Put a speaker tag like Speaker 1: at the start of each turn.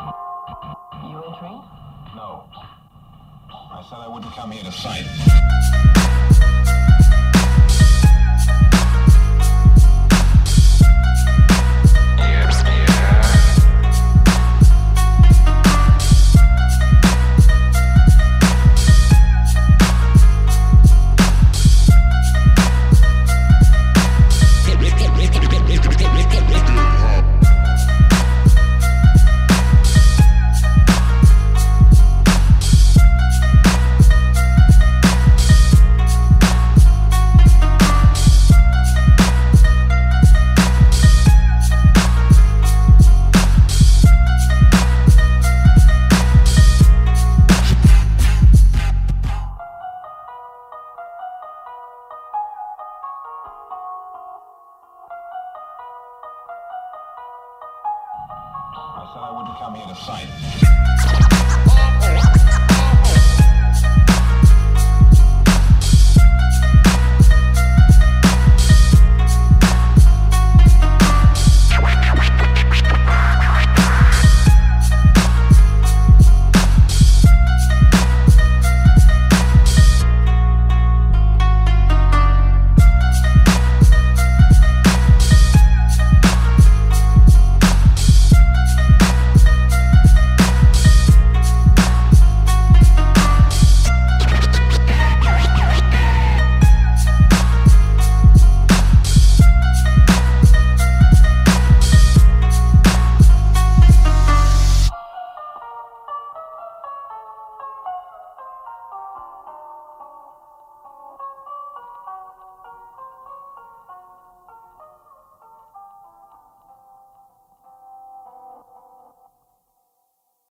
Speaker 1: You entering?
Speaker 2: No. I said I wouldn't come here to fight. I said I wouldn't come here to fight.